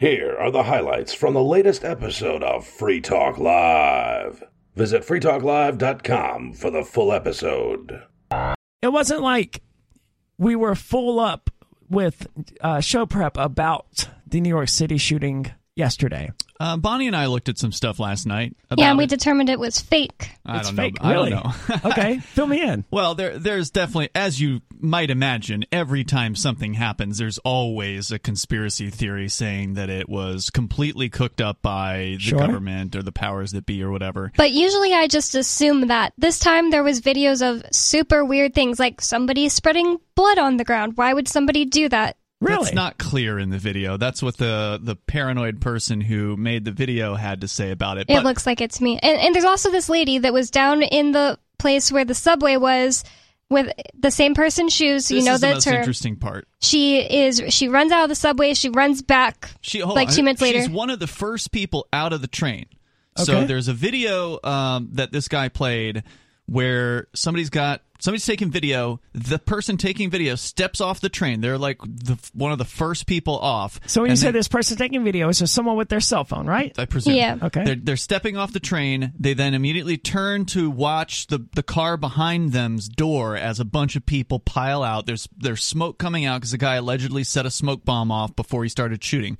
Here are the highlights from the latest episode of Free Talk Live. Visit freetalklive.com for the full episode. It wasn't like we were full up with uh, show prep about the New York City shooting yesterday. Uh, Bonnie and I looked at some stuff last night. About Yeah, and we it. determined it was fake. I It's don't fake, know. I really? don't know. okay, fill me in. Well, there, there's definitely, as you might imagine, every time something happens, there's always a conspiracy theory saying that it was completely cooked up by the Sure. government or the powers that be or whatever. But usually I just assume that. This time there was videos of super weird things like somebody spreading blood on the ground. Why would somebody do that? Really? That's not clear in the video. That's what the the paranoid person who made the video had to say about it. It But looks like it's me. And, and there's also this lady that was down in the place where the subway was with the same person's shoes. This you know that's most her. interesting part. She is. She runs out of the subway. She runs back. She Like on. two minutes later. She's one of the first people out of the train. Okay. So there's a video um, that this guy played where somebody's got somebody's taking video. The person taking video steps off the train. They're like the, one of the first people off. So when you And say this person taking video, it's just someone with their cell phone, right? I presume. Yeah. Okay. They're, they're stepping off the train. They then immediately turn to watch the, the car behind them's door as a bunch of people pile out. There's there's smoke coming out because the guy allegedly set a smoke bomb off before he started shooting.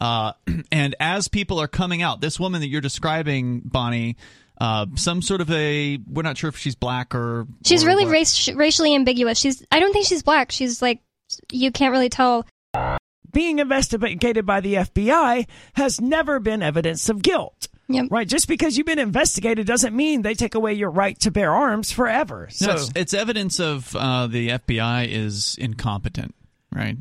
Uh, and as people are coming out, this woman that you're describing, Bonnie, uh, some sort of a we're not sure if she's black or She's or really race, racially ambiguous. She's. I don't think she's black. She's like. You can't really tell. Being investigated by the FBI has never been evidence of guilt. Yep. Right, just because you've been investigated doesn't mean they take away your right to bear arms forever. So, No, it's, it's evidence of uh, the FBI is incompetent, right?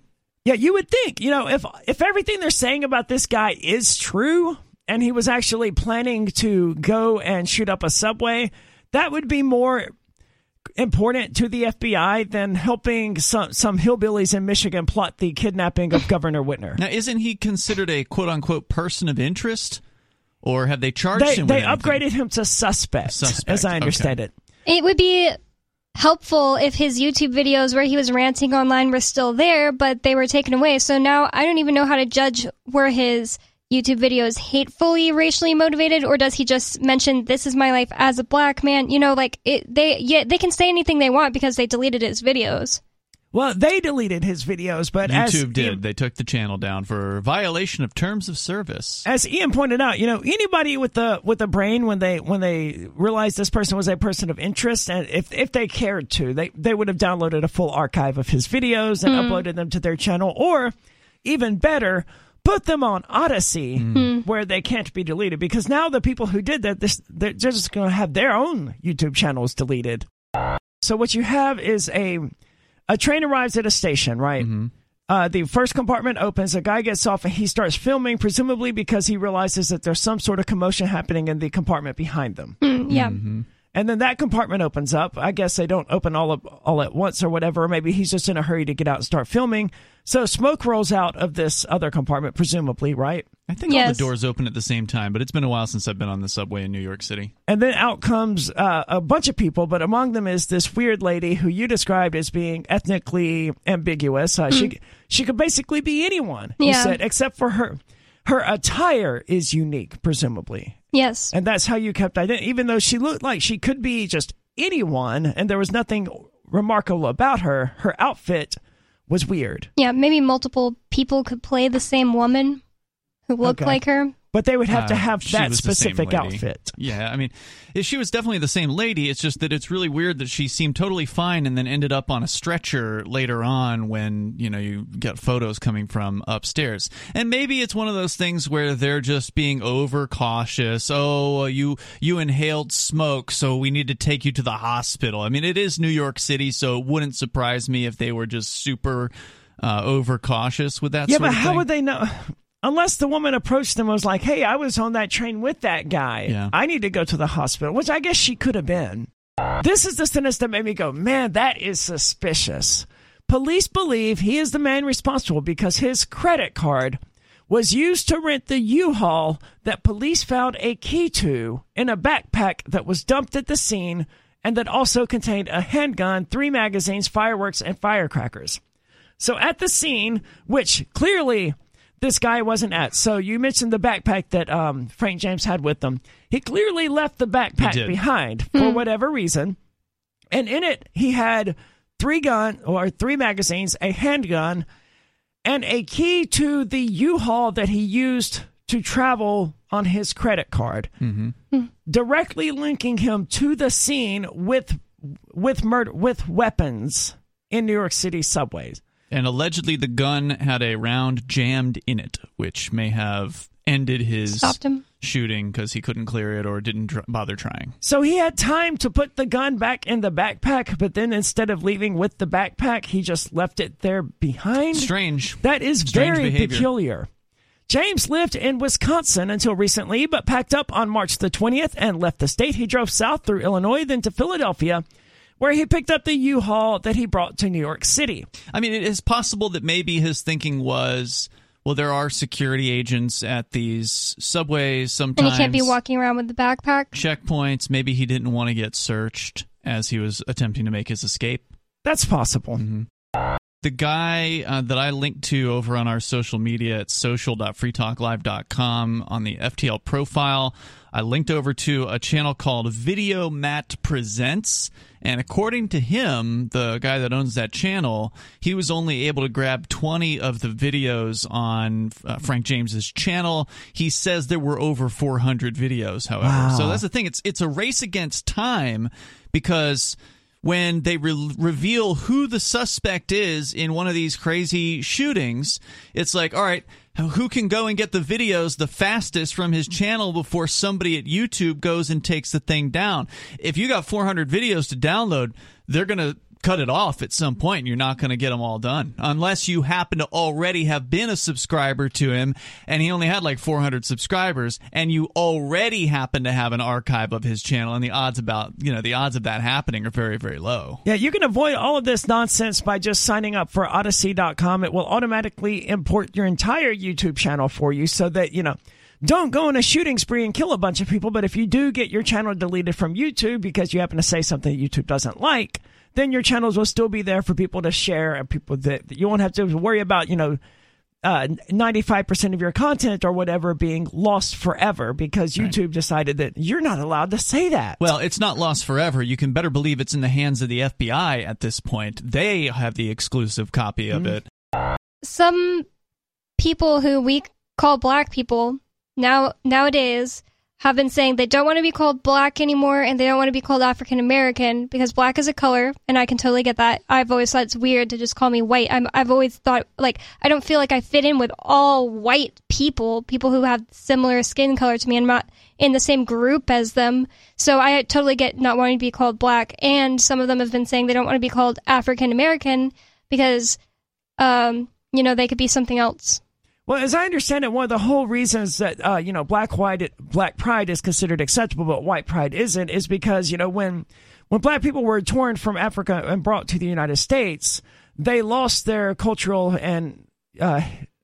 yeah, you would think, you know, if if everything they're saying about this guy is true, and he was actually planning to go and shoot up a subway, that would be more important to the FBI than helping some some hillbillies in Michigan plot the kidnapping of Governor Whitmer. Now, isn't he considered a quote unquote person of interest, or have they charged They him? they anything? upgraded him to suspect, Suspect, as I understand okay. it. It would be helpful if his YouTube videos where he was ranting online were still there, but they were taken away. So now I don't even know how to judge where his YouTube videos hatefully racially motivated or does he just mention this is my life as a black man? You know, like it, they yeah, they can say anything they want because they deleted his videos. Well, they deleted his videos, but as YouTube did. Ian, They took the channel down for violation of terms of service. as Ian pointed out, you know, anybody with the with the brain when they when they realized this person was a person of interest, and if if they cared to, they they would have downloaded a full archive of his videos and hmm. uploaded them to their channel, or even better. Put them on Odysee, where they can't be deleted. Because now the people who did that, this, they're just going to have their own YouTube channels deleted. So what you have is a a train arrives at a station, right? Uh, the first compartment opens. A guy gets off and he starts filming, presumably because he realizes that there's some sort of commotion happening in the compartment behind them. Mm, yeah. And then that compartment opens up. I guess they don't open all up, all at once or whatever. Or maybe he's just in a hurry to get out and start filming. So smoke rolls out of this other compartment, presumably, right? I think all the doors open at the same time, but it's been a while since I've been on the subway in New York City. And then out comes uh, a bunch of people, but among them is this weird lady who you described as being ethnically ambiguous. Uh, She she could basically be anyone. You said, except for her. Her attire is unique, presumably, Yes. and that's how you kept identity. Even though she looked like she could be just anyone, and there was nothing remarkable about her, her outfit was weird. Yeah, maybe multiple people could play the same woman who looked Okay. like her. But they would have to Uh, have that was the same specific outfit. Yeah, I mean, she was definitely the same lady. It's just that it's really weird that she seemed totally fine and then ended up on a stretcher later on when, you know, you get photos coming from upstairs. And maybe it's one of those things where they're just being overcautious. Oh, you you inhaled smoke, so we need to take you to the hospital. I mean, it is New York City, so it wouldn't surprise me if they were just super uh, overcautious with that Yeah, but how would they know? Unless the woman approached them and was like, "Hey, I was on that train with that guy. Yeah. I need to go to the hospital," which I guess she could have been. This is the sentence that made me go, "Man, that is suspicious." Police believe he is the man responsible because his credit card was used to rent the U-Haul that police found a key to in a backpack that was dumped at the scene and that also contained a handgun, three magazines, fireworks, and firecrackers. So at the scene, which clearly this guy wasn't at. So you mentioned the backpack that um, Frank James had with him. He clearly left the backpack behind hmm. for whatever reason, and in it he had three gun or three magazines, a handgun, and a key to the U-Haul that he used to travel on his credit card, mm-hmm. hmm. directly linking him to the scene with with murder with weapons in New York City subways. And allegedly, the gun had a round jammed in it, which may have ended his Stopped him. shooting because he couldn't clear it or didn't tr- bother trying. So he had time to put the gun back in the backpack, but then instead of leaving with the backpack, he just left it there behind. Strange. That is Strange very behavior. peculiar. James lived in Wisconsin until recently, but packed up on March the 20th and left the state. He drove south through Illinois, then to Philadelphia, where he picked up the U-Haul that he brought to New York City. I mean, it is possible that maybe his thinking was, well, there are security agents at these subways sometimes. And he can't be walking around with the backpack. checkpoints. Maybe he didn't want to get searched as he was attempting to make his escape. That's possible. The guy uh, that I linked to over on our social media at social.freetalklive.com on the FTL profile, I linked over to a channel called Video Matt Presents. And according to him, the guy that owns that channel, he was only able to grab 20 of the videos on uh, Frank James's channel. He says there were over 400 videos, however. Wow. So that's the thing. It's it's a race against time because when they re- reveal who the suspect is in one of these crazy shootings, it's like, all right, who can go and get the videos the fastest from his channel before somebody at YouTube goes and takes the thing down? If you got 400 videos to download, they're going to cut it off at some point and you're not going to get them all done unless you happen to already have been a subscriber to him and he only had like 400 subscribers and you already happen to have an archive of his channel and the odds about you know the odds of that happening are very very low Yeah, you can avoid all of this nonsense by just signing up for Odysee.com. It will automatically import your entire YouTube channel for you so that, you know, don't go on a shooting spree and kill a bunch of people. But if you do get your channel deleted from YouTube because you happen to say something that YouTube doesn't like, then your channels will still be there for people to share and people that you won't have to worry about, you know, uh, 95% of your content or whatever being lost forever because YouTube decided that you're not allowed to say that. well it's not lost forever you can better believe it's in the hands of the fbi at this point they have the exclusive copy of it Some people who we call black people now nowadays have been saying they don't want to be called black anymore and they don't want to be called African American because black is a color and I can totally get that. I've always thought it's weird to just call me white. I'm, I've always thought like I don't feel like I fit in with all white people, people who have similar skin color to me. I'm not in the same group as them. So I totally get not wanting to be called black and some of them have been saying they don't want to be called African American because um, you know, they could be something else. Well, as I understand it, one of the whole reasons that uh, you know black white black pride is considered acceptable, but white pride isn't, is because you know when when black people were torn from Africa and brought to the United States, they lost their cultural and uh,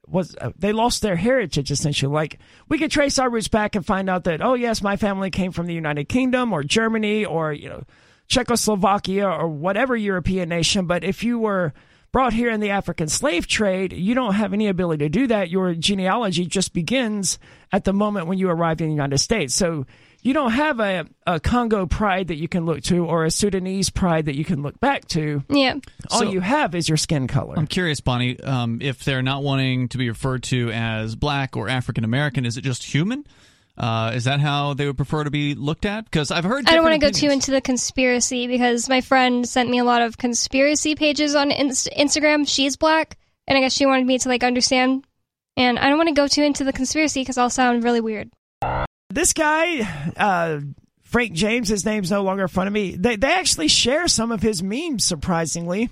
was uh, they lost their heritage essentially. Like we could trace our roots back and find out that oh yes, my family came from the United Kingdom or Germany or you know Czechoslovakia or whatever European nation, but if you were brought here in the African slave trade, you don't have any ability to do that. Your genealogy just begins at the moment when you arrived in the United States. So you don't have a, a Congo pride that you can look to or a Sudanese pride that you can look back to. Yeah. All So- you have is your skin color. I'm curious, Bonnie, um, if they're not wanting to be referred to as black or African American, is it just human? Uh, is that how they would prefer to be looked at? Because I've heard. I don't want to go too into the conspiracy because my friend sent me a lot of conspiracy pages on Inst- Instagram. She's black, and I guess she wanted me to like understand. And I don't want to go too into the conspiracy because I'll sound really weird. this guy, uh, Frank James, his name's no longer in front of me. They they actually share some of his memes, surprisingly,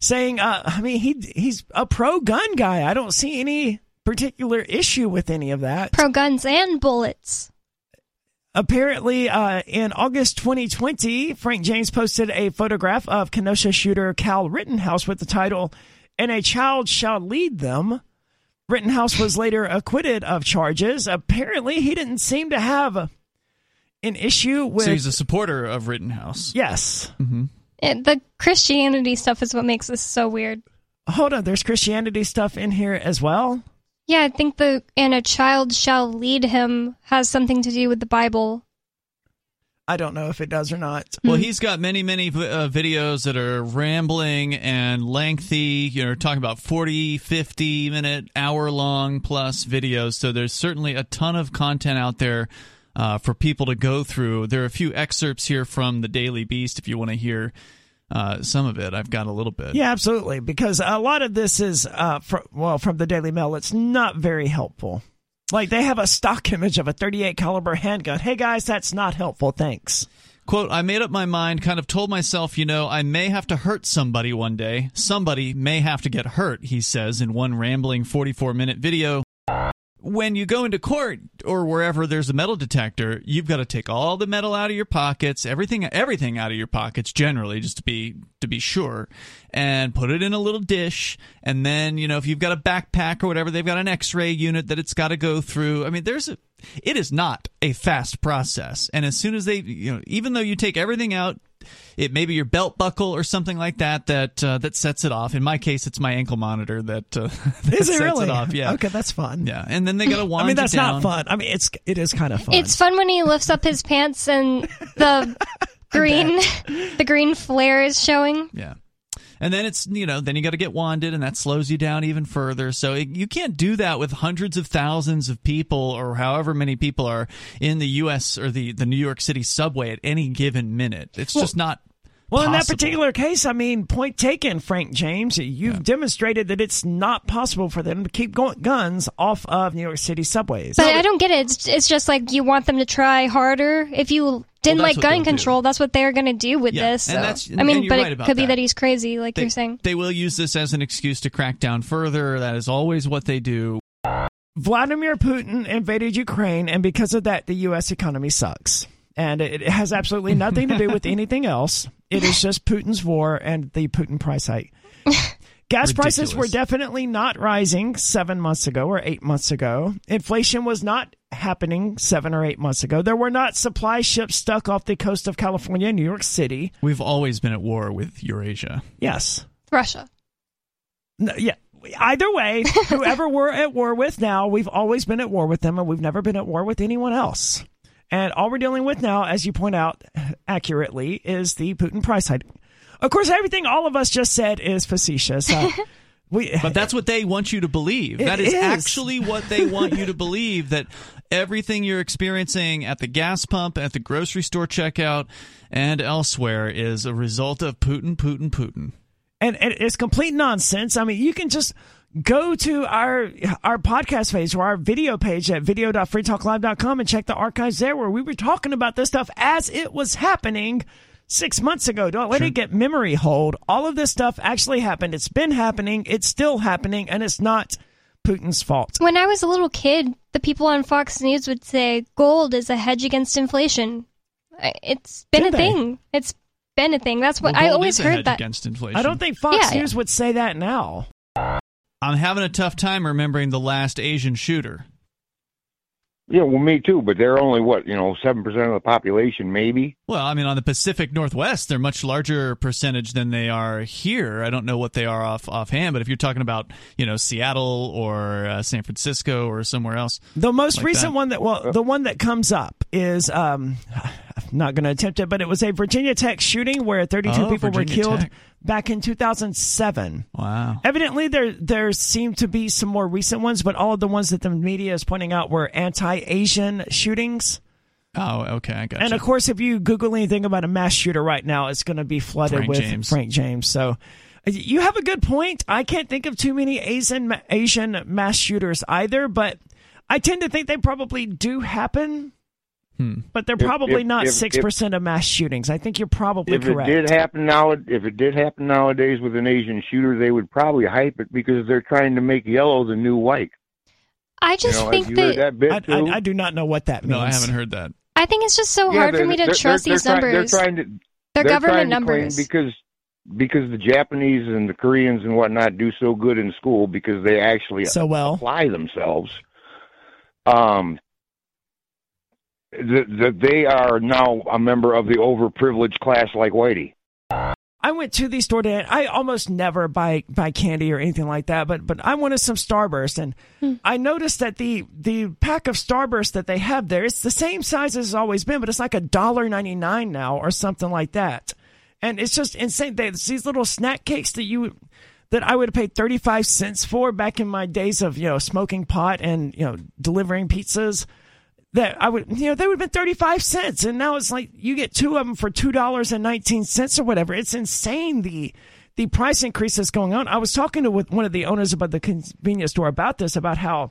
saying, uh, I mean, he he's a pro gun guy. I don't see any particular issue with any of that. Pro guns and bullets. Apparently, uh, in August 2020, Frank James posted a photograph of Kenosha shooter Kyle Rittenhouse with the title, And a Child Shall Lead Them. Rittenhouse was later acquitted of charges. Apparently, he didn't seem to have an issue with. So he's a supporter of Rittenhouse. yes. It, the Christianity stuff is what makes this so weird. Hold on, there's Christianity stuff in here as well. Yeah, I think the and a child shall lead him has something to do with the Bible. I don't know if it does or not. Well, he's got many, many uh, videos that are rambling and lengthy. You know, talking about 40, 50 minute, hour long plus videos. So there's certainly a ton of content out there uh, for people to go through. There are a few excerpts here from the Daily Beast if you want to hear uh, some of it. I've got a little bit. Yeah, absolutely. Because a lot of this is, uh, fr- well, from the Daily Mail. It's not very helpful. Like they have a stock image of a 38 caliber handgun. Hey guys, that's not helpful. Thanks. Quote, I made up my mind, kind of told myself, you know, I may have to hurt somebody one day. Somebody may have to get hurt, he says in one rambling 44 minute video when you go into court or wherever there's a metal detector, you've got to take all the metal out of your pockets, everything everything out of your pockets generally just to be to be sure and put it in a little dish and then, you know, if you've got a backpack or whatever, they've got an x-ray unit that it's got to go through. I mean, there's a it is not a fast process. And as soon as they, you know, even though you take everything out, it may be your belt buckle or something like that that uh, that sets it off. In my case, it's my ankle monitor that, uh, that Is it sets really? it off. Yeah. Okay, that's fun. Yeah, and then they got to wand I mean, that's it down. not fun. I mean, it's it is kind of fun. It's fun when he lifts up his pants and the green the green flare is showing. Yeah. And then it's you know then you got to get wanded and that slows you down even further. So it, you can't do that with hundreds of thousands of people or however many people are in the U.S. or the the New York City subway at any given minute. It's just not. Well, in that particular case, I mean, point taken, Frank James. You've demonstrated that it's not possible for them to keep going guns off of New York City subways. But I don't get it. It's, it's just like you want them to try harder. If you didn't Well, like gun they'll do. control, that's what they're going to do with Yeah, this. and so- that's- I mean, and but right it about could be that. that he's crazy, like They, you're saying. they will use this as an excuse to crack down further. That is always what they do. Vladimir Putin invaded Ukraine, and because of that, the U.S. economy sucks. And it it has absolutely nothing to do with anything else. It is just Putin's war and the Putin price hike. Gas prices were definitely not rising seven months ago or eight months ago. Inflation was not happening seven or eight months ago. There were not supply ships stuck off the coast of California and New York City. We've always been at war with Eurasia. Yes. Russia. No, yeah. Either way, whoever we're at war with now, we've always been at war with them, and we've never been at war with anyone else. And all we're dealing with now, as you point out accurately, is the Putin price hike. Of course, everything all of us just said is facetious. Uh, we, But that's what they want you to believe. That is, is. actually what they want you to believe that everything you're experiencing at the gas pump, at the grocery store checkout, and elsewhere is a result of Putin, Putin, Putin. and, and it's complete nonsense. I mean, you can just go to our our podcast page or our video page at video.freetalklive.com and check the archives there where we were talking about this stuff as it was happening six months ago. Don't let it get memory hold. All of this stuff actually happened. It's been happening. It's still happening, and it's not Putin's fault. When I was a little kid, the people on Fox News would say gold is a hedge against inflation. It's been Did a they? thing. It's been a thing. That's what Well, I gold always is a hedge heard that. against inflation. I don't think Fox Yeah, yeah. News would say that now. I'm having a tough time remembering the last Asian shooter. Yeah, well, me too. But they're only what you know, seven percent of the population, maybe. Well, I mean, on the Pacific Northwest, they're much larger percentage than they are here. I don't know what they are off offhand, but if you're talking about, you know, Seattle or uh, San Francisco or somewhere else, The most Like recent that. one that well, the one that comes up is um, I'm not going to attempt it, but it was a Virginia Tech shooting where 32 Oh, people Virginia were killed Tech. back in 2007. wow. Evidently, there there seem to be some more recent ones, but all of the ones that the media is pointing out were anti-Asian shootings. Oh, okay, I got And of course, if you Google anything about a mass shooter right now, it's going to be flooded Frank with James. Frank James. So. uh, You have a good point. I can't think of too many Asian Asian mass shooters either, but I tend to think they probably do happen. Hmm. But they're probably if- not six percent of mass shootings. I think you're probably if correct. it did happen now, if it did happen nowadays with an Asian shooter, they would probably hype it because they're trying to make yellow the new white. I You just know, think have you heard that, that bit I. I, I do not know what that means. No, I haven't heard that. I think it's just so Yeah, hard for me to they're- trust they're these try- numbers. They're trying to. They're they're government trying to claim numbers. because because the Japanese and the Koreans and whatnot do so good in school because they actually So well. apply themselves. Um, that that they are now a member of the overprivileged class like Whitey. I went to the store today. I almost never buy buy candy or anything like that, but but I wanted some Starburst, and Hmm. I noticed that the the pack of Starburst that they have there, it's the same size as it's always been, but it's like a dollar ninety nine now or something like that, and it's just insane. They, it's these little snack cakes that you that I would have paid thirty five cents for back in my days of you know smoking pot and you know delivering pizzas that I would, you know, they would have been 35 cents. And now it's like you get two of them for $2.19 or whatever. It's insane. The, the price increase that's going on. I was talking to with one of the owners about the convenience store about this, about how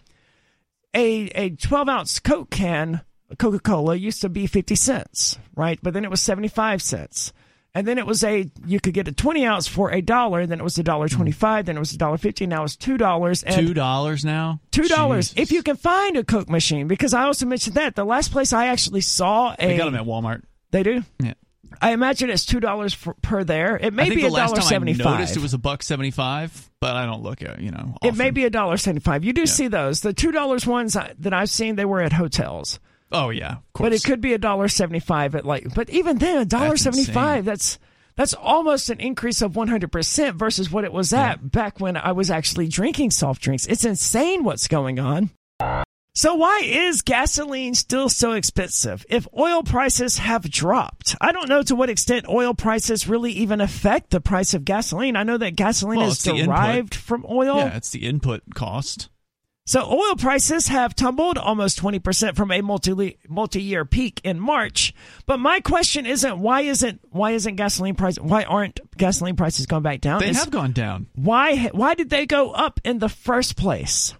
a, a 12 ounce Coke can, Coca Cola used to be 50 cents, right? But then it was 75 cents. And then it was a you could get a twenty ounce for a dollar. Then it was a dollar mm-hmm. twenty five. Then it was a dollar fifty. Now it's two dollars. Two dollars now. Two dollars if you can find a Coke machine. Because I also mentioned that the last place I actually saw a They got them at Walmart. They do. Yeah. I imagine it's two dollars per there. It may be a dollar seventy five. I noticed it was a buck seventy five, but I don't look at you know. It may be a dollar seventy five. You do see those. The two dollars ones uh, that I've seen, they were at hotels. Oh yeah, of course. But it could be a dollar seventy five at like. But even then, a dollar That's seventy five. That's that's almost an increase of one hundred percent versus what it was at back when I was actually drinking soft drinks. It's insane what's going on. So why is gasoline still so expensive if oil prices have dropped? I don't know to what extent oil prices really even affect the price of gasoline. I know that gasoline Well, is derived from oil. Yeah, it's the input cost. So oil prices have tumbled almost 20% from a multi multi-year peak in March. But my question isn't why isn't why isn't gasoline price why aren't gasoline prices going back down? They It's have gone down. why why did they go up in the first place?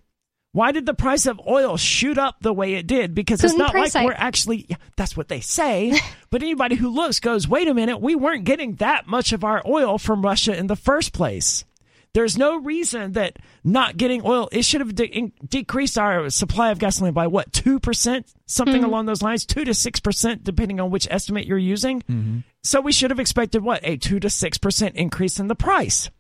Why did the price of oil shoot up the way it did? Because it's not like hike. we're actually that's what they say. but anybody who looks goes, "Wait a minute, we weren't getting that much of our oil from Russia in the first place." There's no reason that not getting oil it should have de- in- decreased our supply of gasoline by what two percent, something mm-hmm. along those lines, two to six percent, depending on which estimate you're using. Mm-hmm. So we should have expected what a two to six percent increase in the price,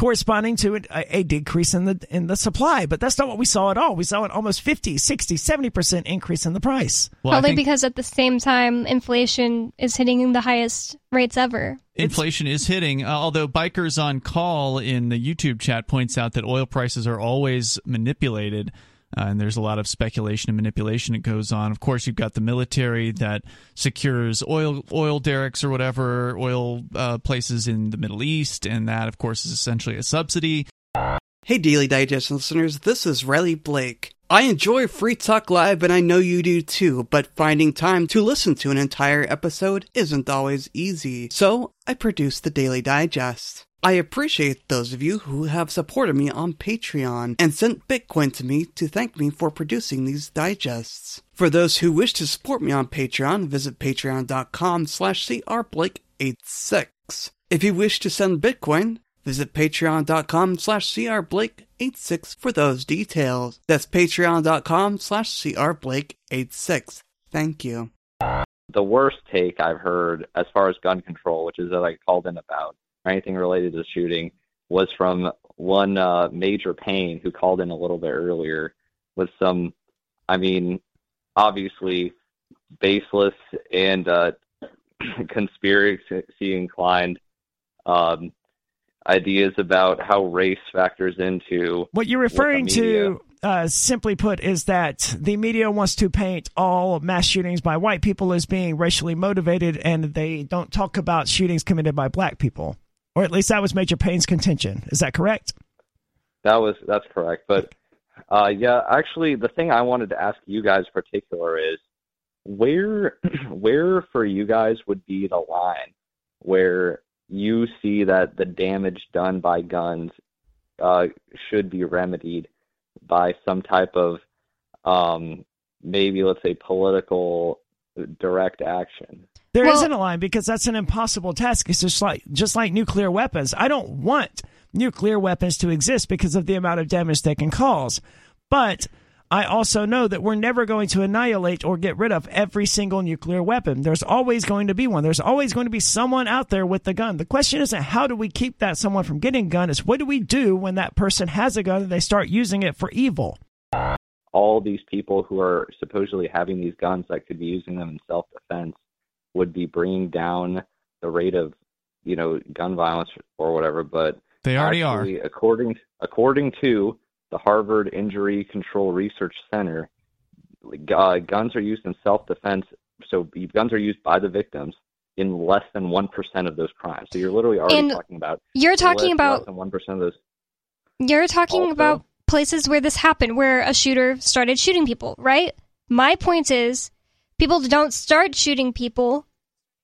corresponding to a, a decrease in the in the supply. But that's not what we saw at all. We saw an almost 50, 60, 70 percent increase in the price. Well, Probably think because at the same time, inflation is hitting the highest rates ever. inflation is hitting. Uh, although bikers on call in the YouTube chat points out that oil prices are always manipulated. Uh, and there's a lot of speculation and manipulation that goes on. Of course, you've got the military that secures oil oil derricks or whatever oil uh, places in the Middle East, and that, of course, is essentially a subsidy. Hey, Daily Digest listeners, this is Riley Blake. I enjoy Free Talk Live, and I know you do too, but finding time to listen to an entire episode isn't always easy. So, I produce the Daily Digest. I appreciate those of you who have supported me on Patreon and sent Bitcoin to me to thank me for producing these digests. For those who wish to support me on Patreon, visit patreon.com slash crblake86. If you wish to send Bitcoin, Visit patreon.com slash crblake86 for those details. That's patreon.com slash crblake86. Thank you. the worst take I've heard as far as gun control, which is that I called in about, or anything related to the shooting, was from one uh, Major Payne who called in a little bit earlier with some, I mean, obviously baseless and uh, conspiracy inclined um, ideas about how race factors into What you're What referring media- to, uh, simply put, is that the media wants to paint all mass shootings by white people as being racially motivated, and they don't talk about shootings committed by black people. Or at least that was Major Payne's contention. Is that correct? That was that's correct. But uh, yeah, actually, the thing I wanted to ask you guys in particular is where where for you guys would be the line where you see that the damage done by guns uh, should be remedied by some type of um, maybe let's say political direct action. There Well- not a line because that's an impossible task. It's just like just like nuclear weapons. I don't want nuclear weapons to exist because of the amount of damage they can cause. But I also know that we're never going to annihilate or get rid of every single nuclear weapon. There's always going to be one. There's always going to be someone out there with the gun. The question isn't how do we keep that someone from getting a gun, it's what do we do when that person has a gun and they start using it for evil? all these people who are supposedly having these guns that could be using them in self defense would be bringing down the rate of you know, gun violence or whatever, but They already actually, according according to the Harvard Injury Control Research Center, uh, guns are used in self-defense. So guns are used by the victims in less than one percent of those crimes. So you're literally already And talking about You're less, talking less about than one percent of those. you're talking Also- about places where this happened, where a shooter started shooting people, right? My point is, people don't start shooting people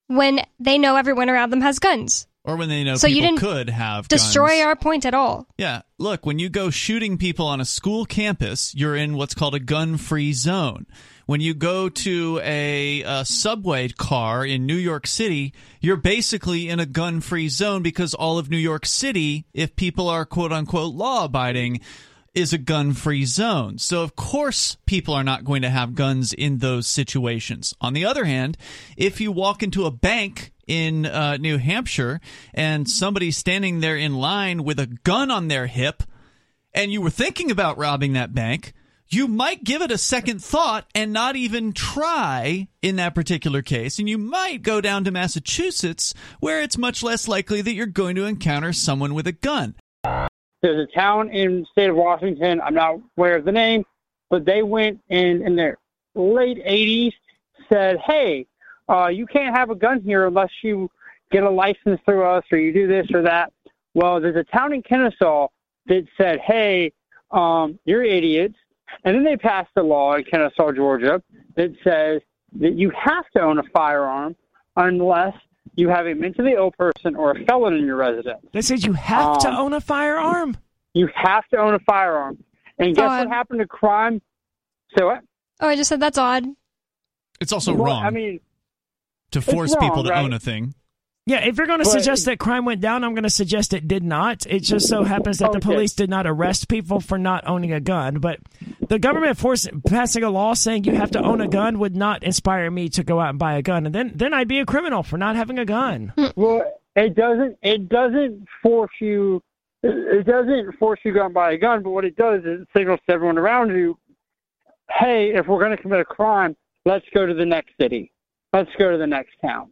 when they know everyone around them has guns. Or when they know So you didn't could have Destroy guns. our point at all. Yeah, look, when you go shooting people on a school campus, you're in what's called a gun-free zone. When you go to a, a subway car in New York City, you're basically in a gun-free zone because all of New York City, if people are quote unquote law-abiding, is a gun-free zone. So of course people are not going to have guns in those situations. On the other hand, if you walk into a bank in uh, New Hampshire and somebody's standing there in line with a gun on their hip and you were thinking about robbing that bank, you might give it a second thought and not even try in that particular case. And you might go down to Massachusetts where it's much less likely that you're going to encounter someone with a gun. There's a town in the state of Washington. I'm not aware of the name, but they went in in their late 80s, said, "Hey, uh, you can't have a gun here unless you get a license through us or you do this or that." Well, there's a town in Kennesaw that said, "Hey, um, you're idiots," and then they passed a law in Kennesaw, Georgia, that says that you have to own a firearm unless you have a mentally ill person or a felon in your residence. They said you have to Um, own a firearm. You have to own a firearm. And guess Odd. what happened to crime? So what? Oh, I just said that's odd. It's also Well, wrong I mean, to force wrong, people to right? own a thing. Yeah, if you're going to But- suggest that crime went down, I'm going to suggest it did not. It just so happens that the Okay. police did not arrest people for not owning a gun. But the government force passing a law saying you have to own a gun would not inspire me to go out and buy a gun, and then then I'd be a criminal for not having a gun. well, it doesn't. It doesn't force you. It doesn't force you to go out and buy a gun. But what it does is it signals to everyone around you, "Hey, if we're going to commit a crime, let's go to the next city. Let's go to the next town."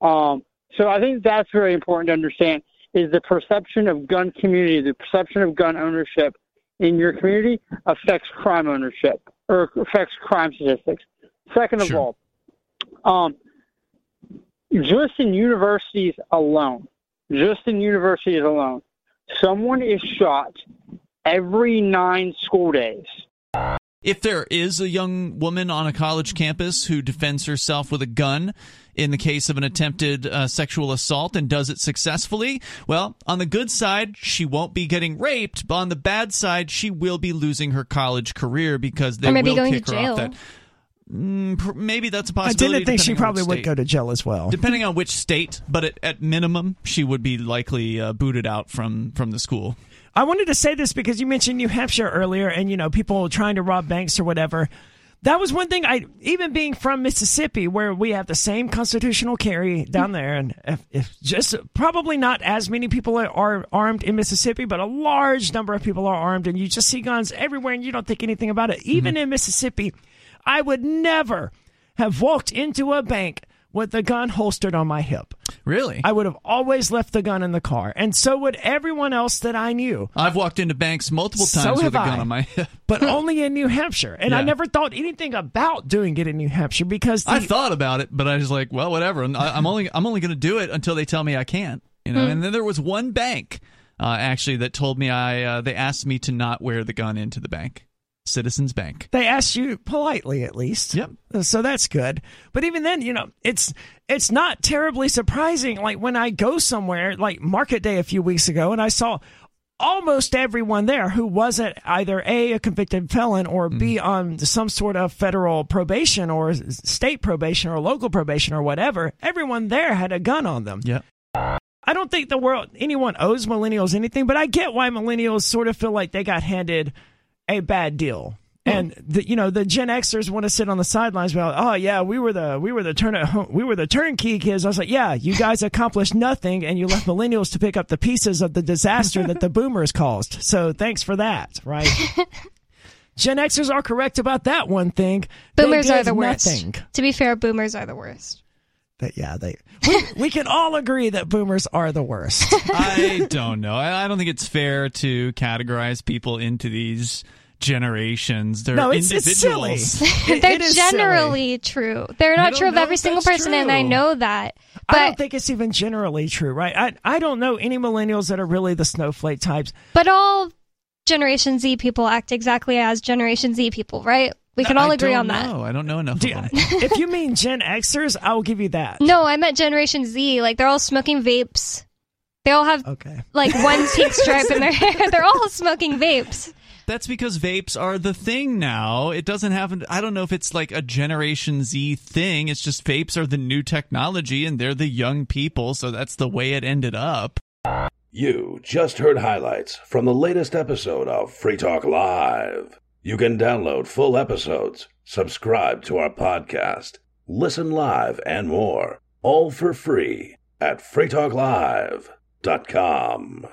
Um, so I think that's very important to understand is the perception of gun community, the perception of gun ownership in your community affects crime ownership or affects crime statistics. Second of Sure. all, um, just in universities alone, just in universities alone, someone is shot every nine school days. If there is a young woman on a college campus who defends herself with a gun in the case of an attempted uh, sexual assault and does it successfully, well, on the good side, she won't be getting raped, but on the bad side, she will be losing her college career because they Or maybe will going kick to her jail. off that. Mm, maybe that's a possibility. I didn't think she probably would go to jail as well. Depending on which state, but at, at minimum, she would be likely uh, booted out from, from the school. I wanted to say this because you mentioned New Hampshire earlier, and you know people trying to rob banks or whatever. That was one thing. I even being from Mississippi, where we have the same constitutional carry down there, and if, if just probably not as many people are, are armed in Mississippi, but a large number of people are armed, and you just see guns everywhere, and you don't think anything about it. Even mm-hmm. in Mississippi, I would never have walked into a bank with the gun holstered on my hip. Really? I would have always left the gun in the car, and so would everyone else that I knew. I've walked into banks multiple So times with a gun I. on my hip. but only in New Hampshire. And I never thought anything about doing it in New Hampshire because the, I thought about it, but I was like, well, whatever. And I, I'm only I'm only going to do it until they tell me I can't. You know. And then there was one bank uh, actually that told me I uh, they asked me to not wear the gun into the bank, Citizens Bank. they asked you politely at least. Yep. So that's good. But even then, you know, it's it's not terribly surprising. Like when I go somewhere, like Market Day a few weeks ago, and I saw almost everyone there who wasn't either a a convicted felon or b mm-hmm. on some sort of federal probation or state probation or local probation or whatever. Everyone there had a gun on them. Yep. I don't think the world anyone owes millennials anything, but I get why millennials sort of feel like they got handed a bad deal. Mm-hmm. And the, you know the Gen Xers want to sit on the sidelines. Well, oh yeah, we were the we were the turn we were the turnkey kids. I was like, yeah, you guys accomplished nothing, and you left millennials to pick up the pieces of the disaster that the boomers caused. So thanks for that, right? Gen Xers are correct about that one thing. Boomers are did the worst. nothing. To be fair, boomers are the worst. That yeah, they we, we can all agree that boomers are the worst. I don't know. I, I don't think it's fair to categorize people into these generations. They're No, it's- it's silly. individuals. It- They're it is silly. generally true. They're not true of every single that's person, and I know that. But I don't think it's even generally true, right? I I don't know any millennials that are really the snowflake types. but all Generation Z people act exactly as Generation Z people, right? We can all I agree don't on that. know. I don't know enough Do- of them. if you mean Gen Xers, I will give you that. No, I meant Generation Z. Like they're all smoking vapes. They all have Okay. like one pink stripe in their hair. They're all smoking vapes. That's because vapes are the thing now. It doesn't have. I don't know if it's like a Generation Z thing. It's just vapes are the new technology, and they're the young people. So that's the way it ended up. You just heard highlights from the latest episode of Free Talk Live. You can download full episodes, subscribe to our podcast, listen live, and more, all for free at freetalklive.com.